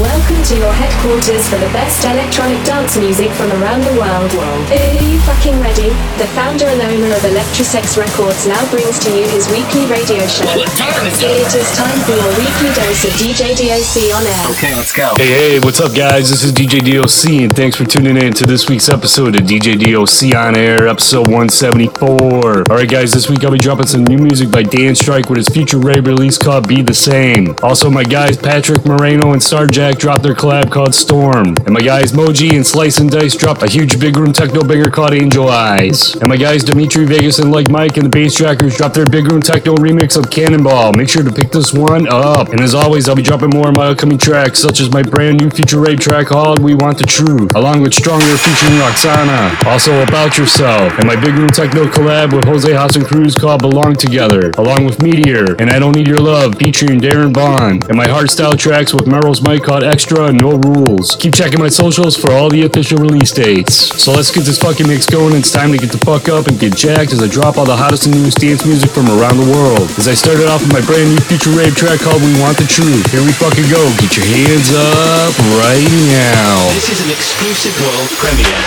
Welcome to your headquarters for the best electronic dance music from around the world. Are you fucking ready? The founder and owner of Electrosex Records now brings to you his weekly radio show. It is time for your weekly dose of DJ DOC on air. Okay, let's go. Hey, hey, what's up, guys? This is DJ DOC, and thanks for tuning in to this week's episode of DJ DOC on air, episode 174. All right, guys, this week I'll be dropping some new music by Dan Strike with his future rave release called Be the Same. Also, my guys Patrick Moreno and Starjack dropped their collab called Storm. And my guys Moji and Slice and Dice dropped a huge big room techno banger called Angel Eyes. And my guys Dimitri Vegas and Like Mike and the Bassjackers dropped their big room techno remix of Cannonball. Make sure to pick this one up. And as always, I'll be dropping more of my upcoming tracks, such as my brand new future rave track called We Want the Truth, along with Stronger featuring Roxanna. Also, About Yourself, and my big room techno collab with Jose House'in Cruz called Belong Together, along with Meteor and I Don't Need Your Love featuring Darren Von, and my hardstyle tracks with Merrill's Mike called Extra No Rules. Keep checking my socials for all the official release dates. So let's get this fucking mix going. It's time to get the fuck up and get jacked as I drop all the hottest and newest dance music from around the world. As I started off with my brand new future rave track called We Want the Truth. Here we fucking go. Get your hands up right now. This is an exclusive world premiere.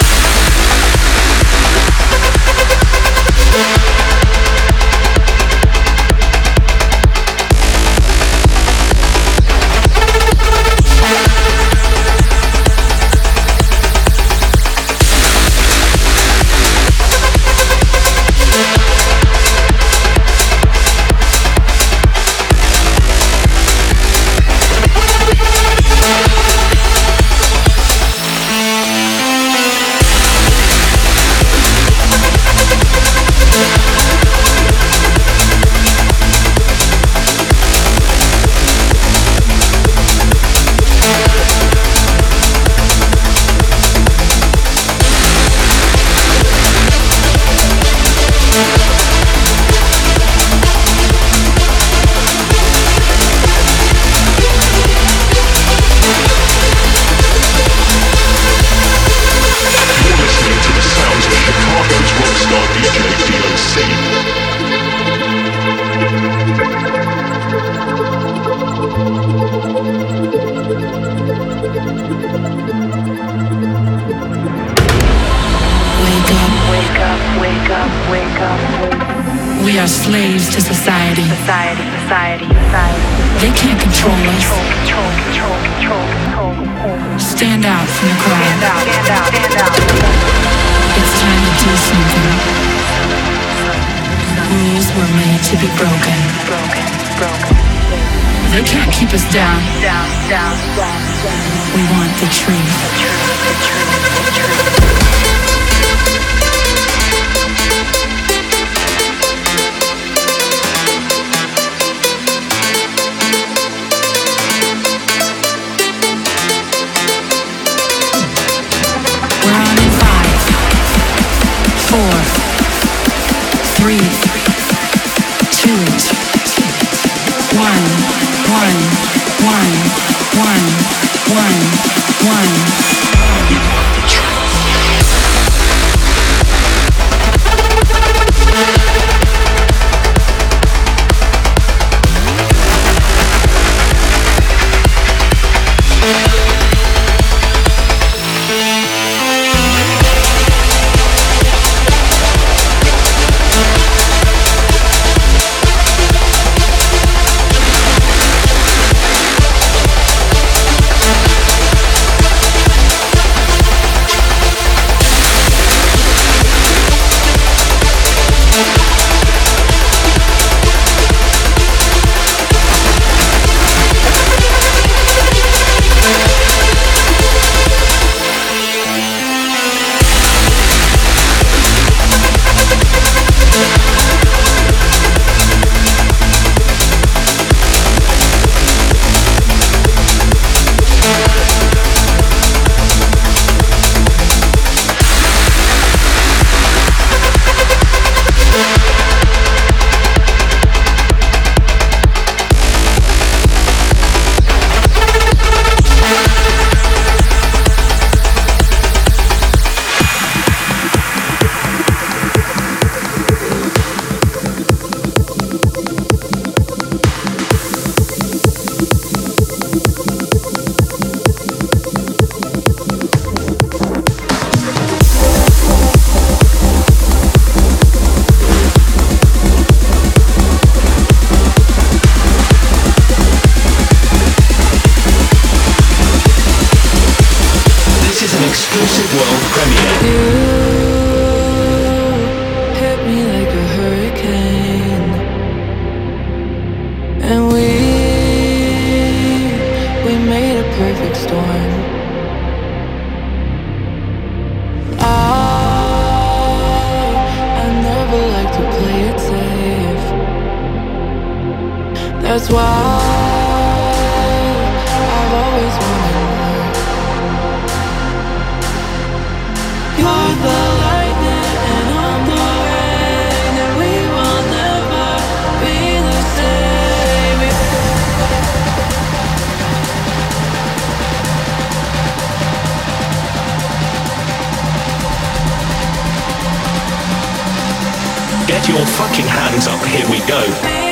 Get your fucking hands up, here we go.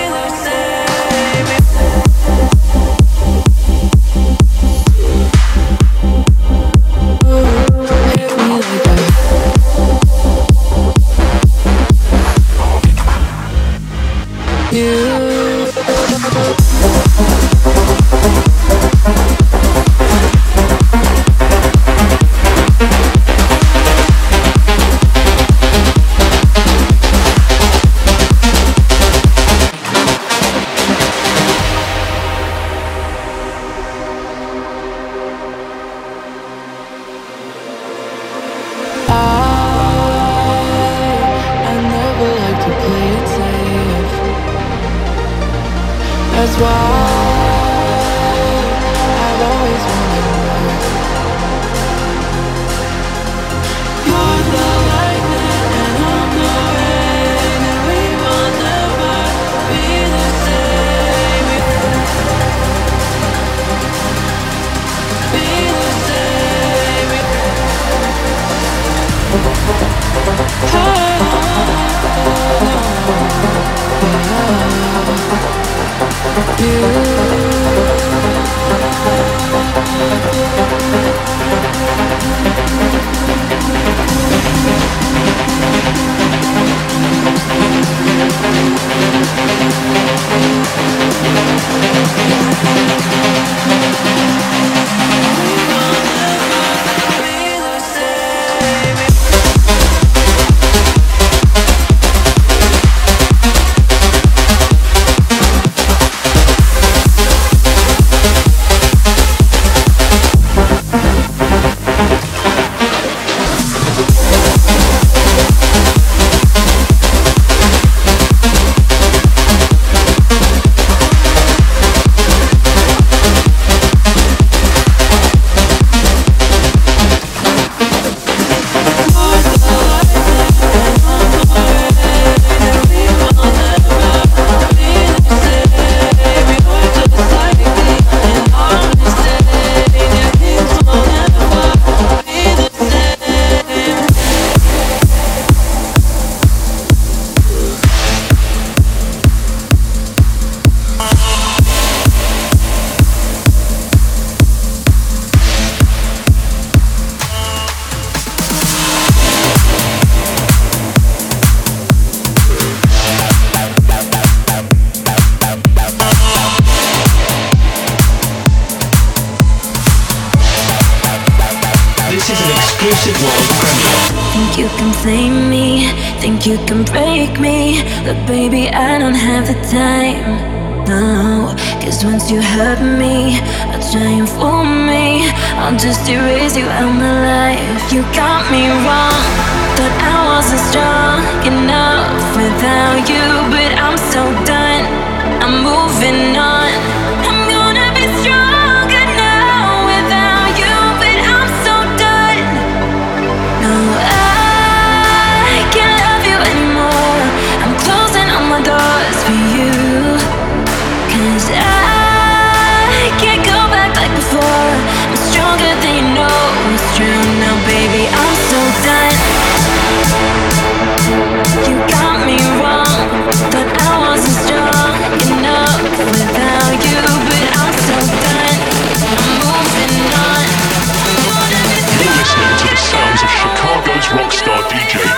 DJ.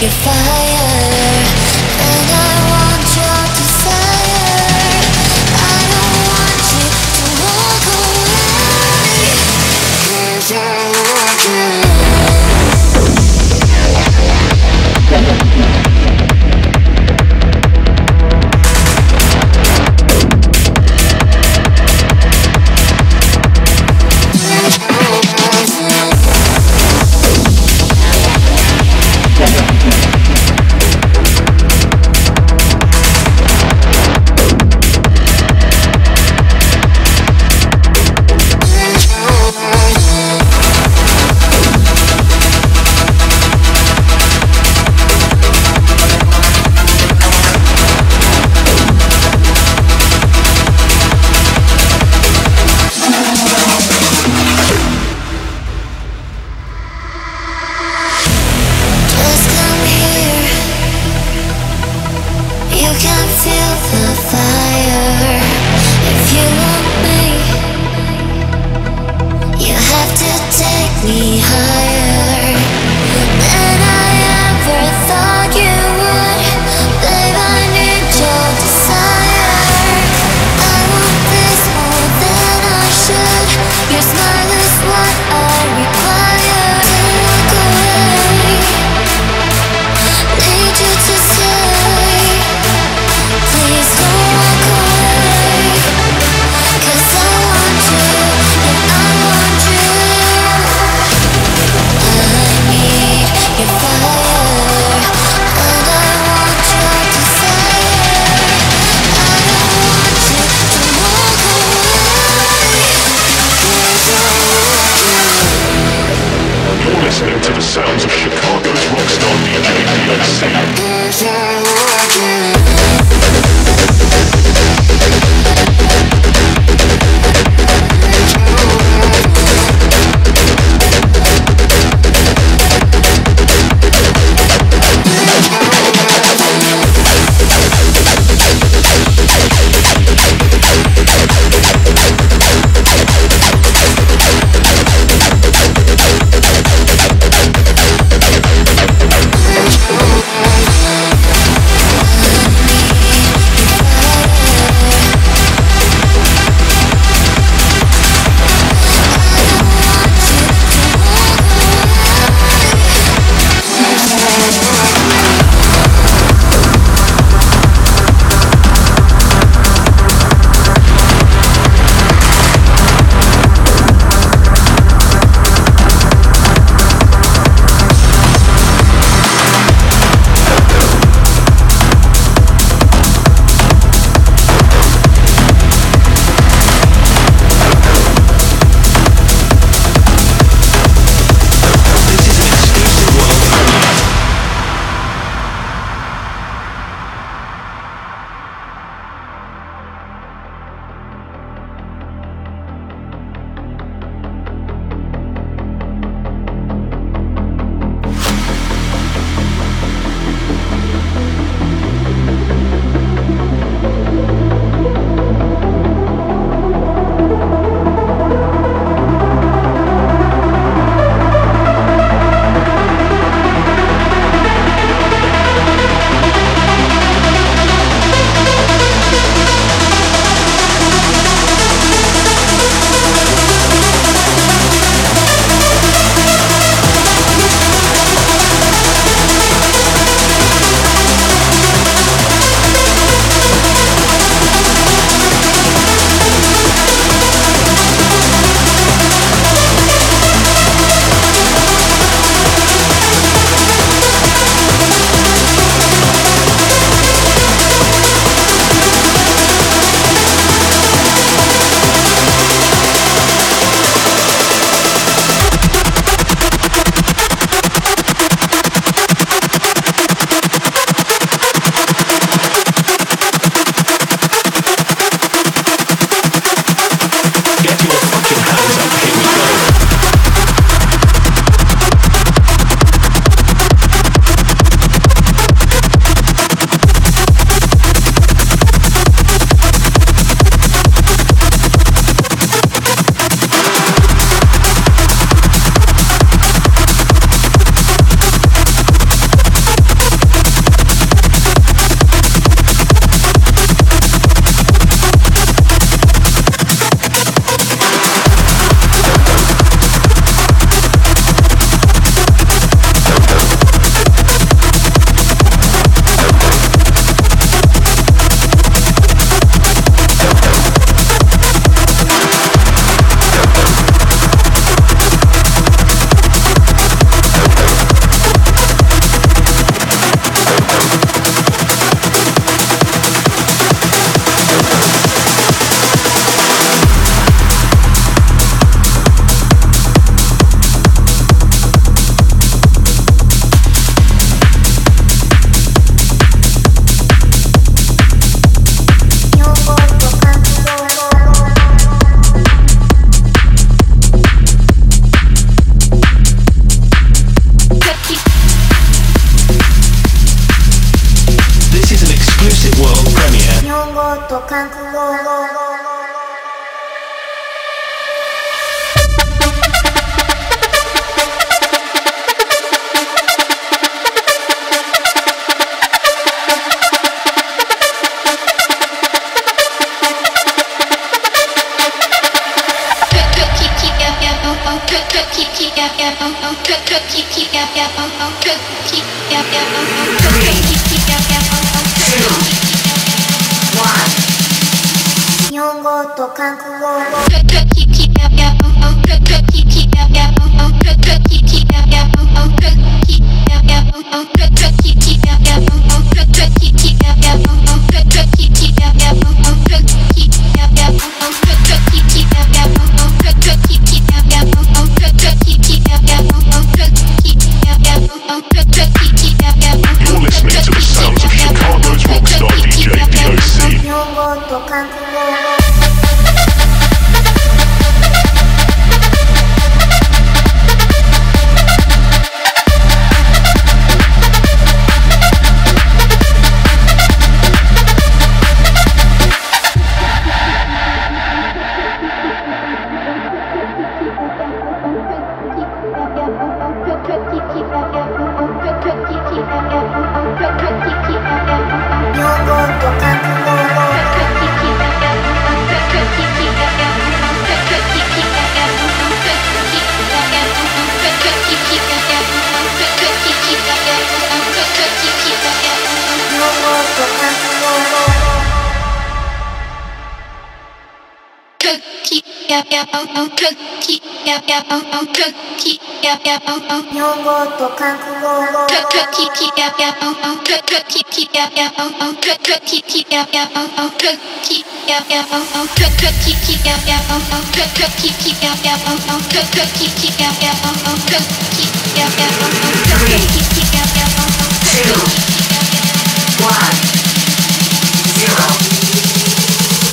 Need listening to the sounds of Chicago's rockstar DJ DOC.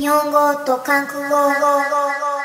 日本語と韓国語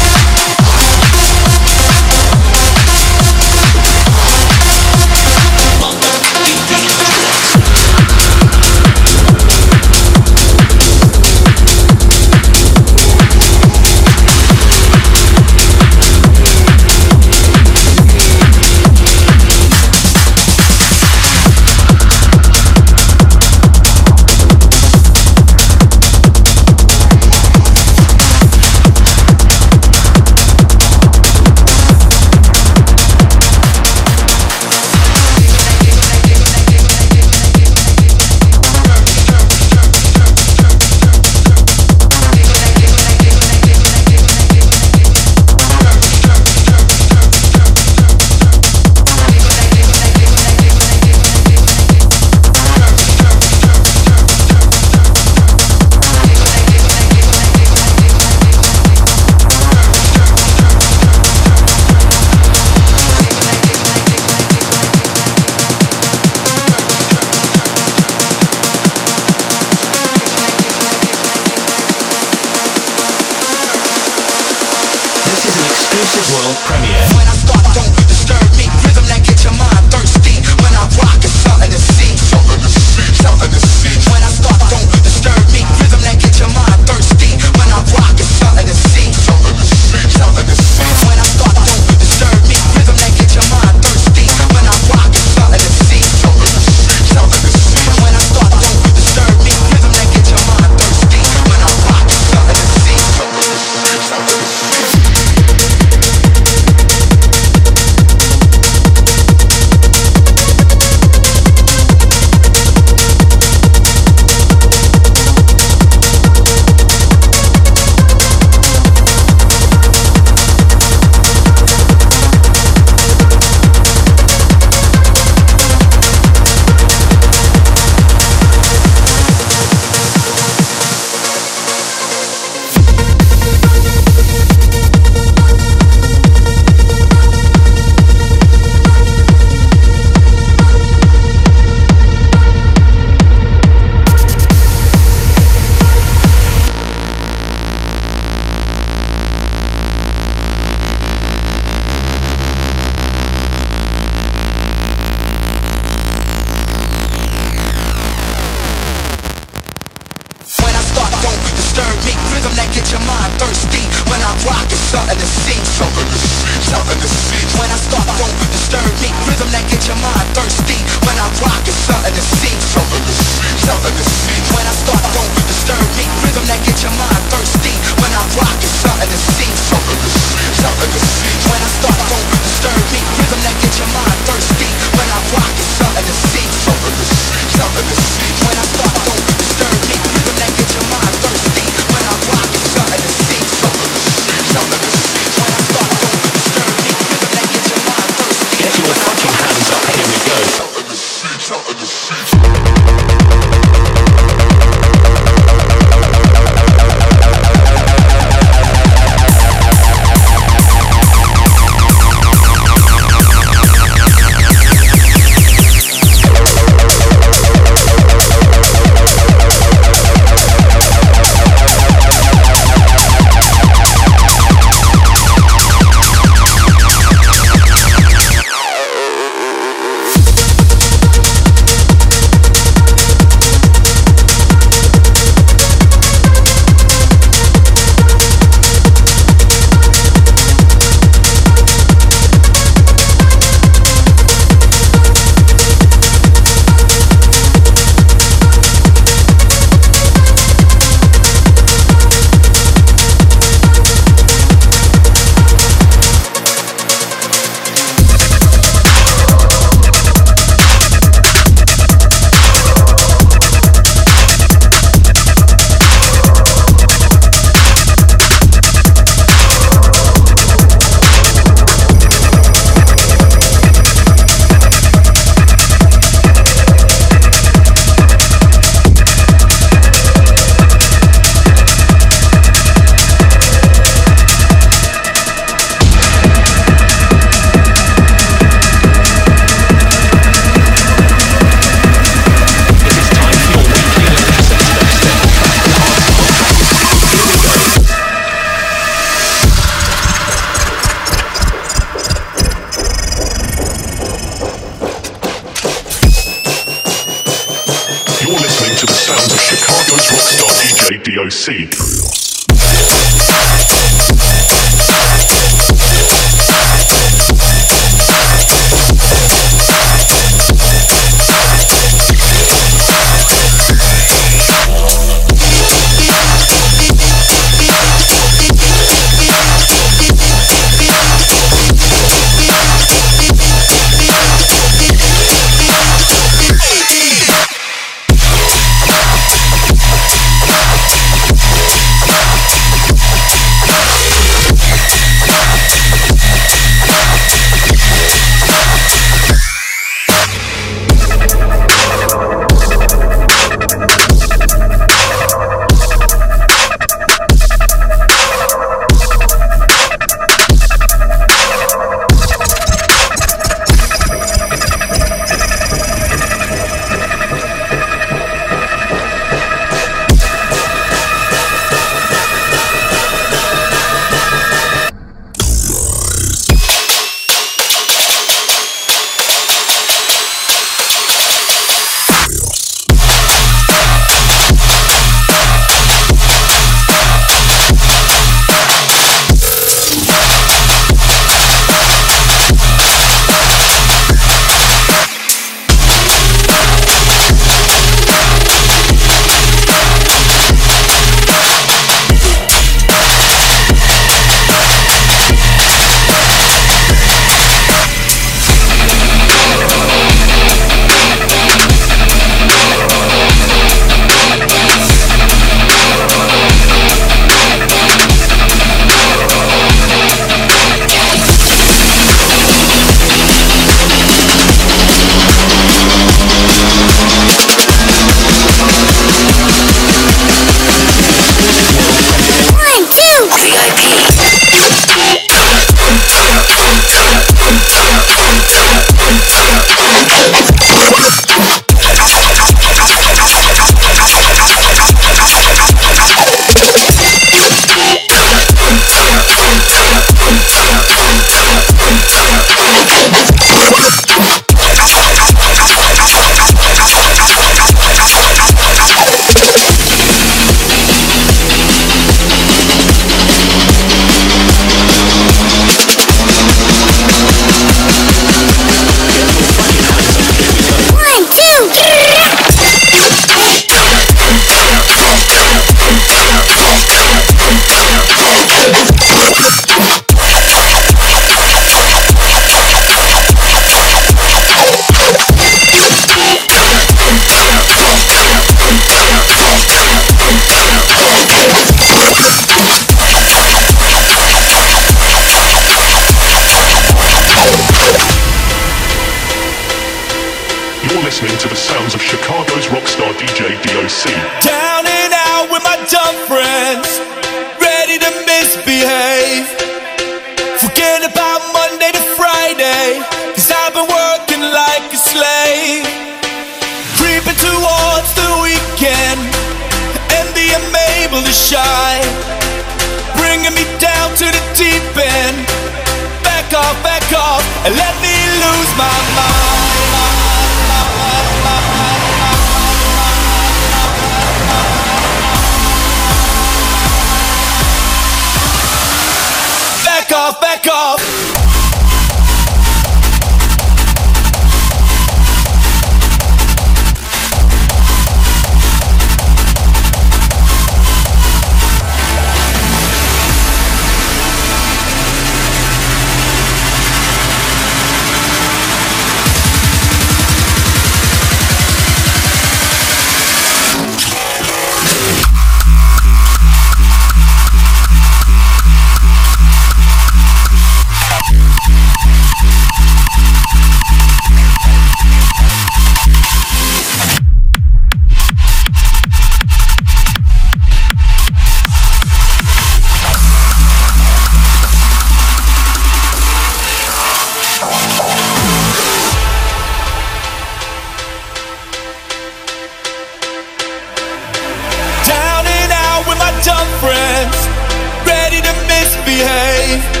life.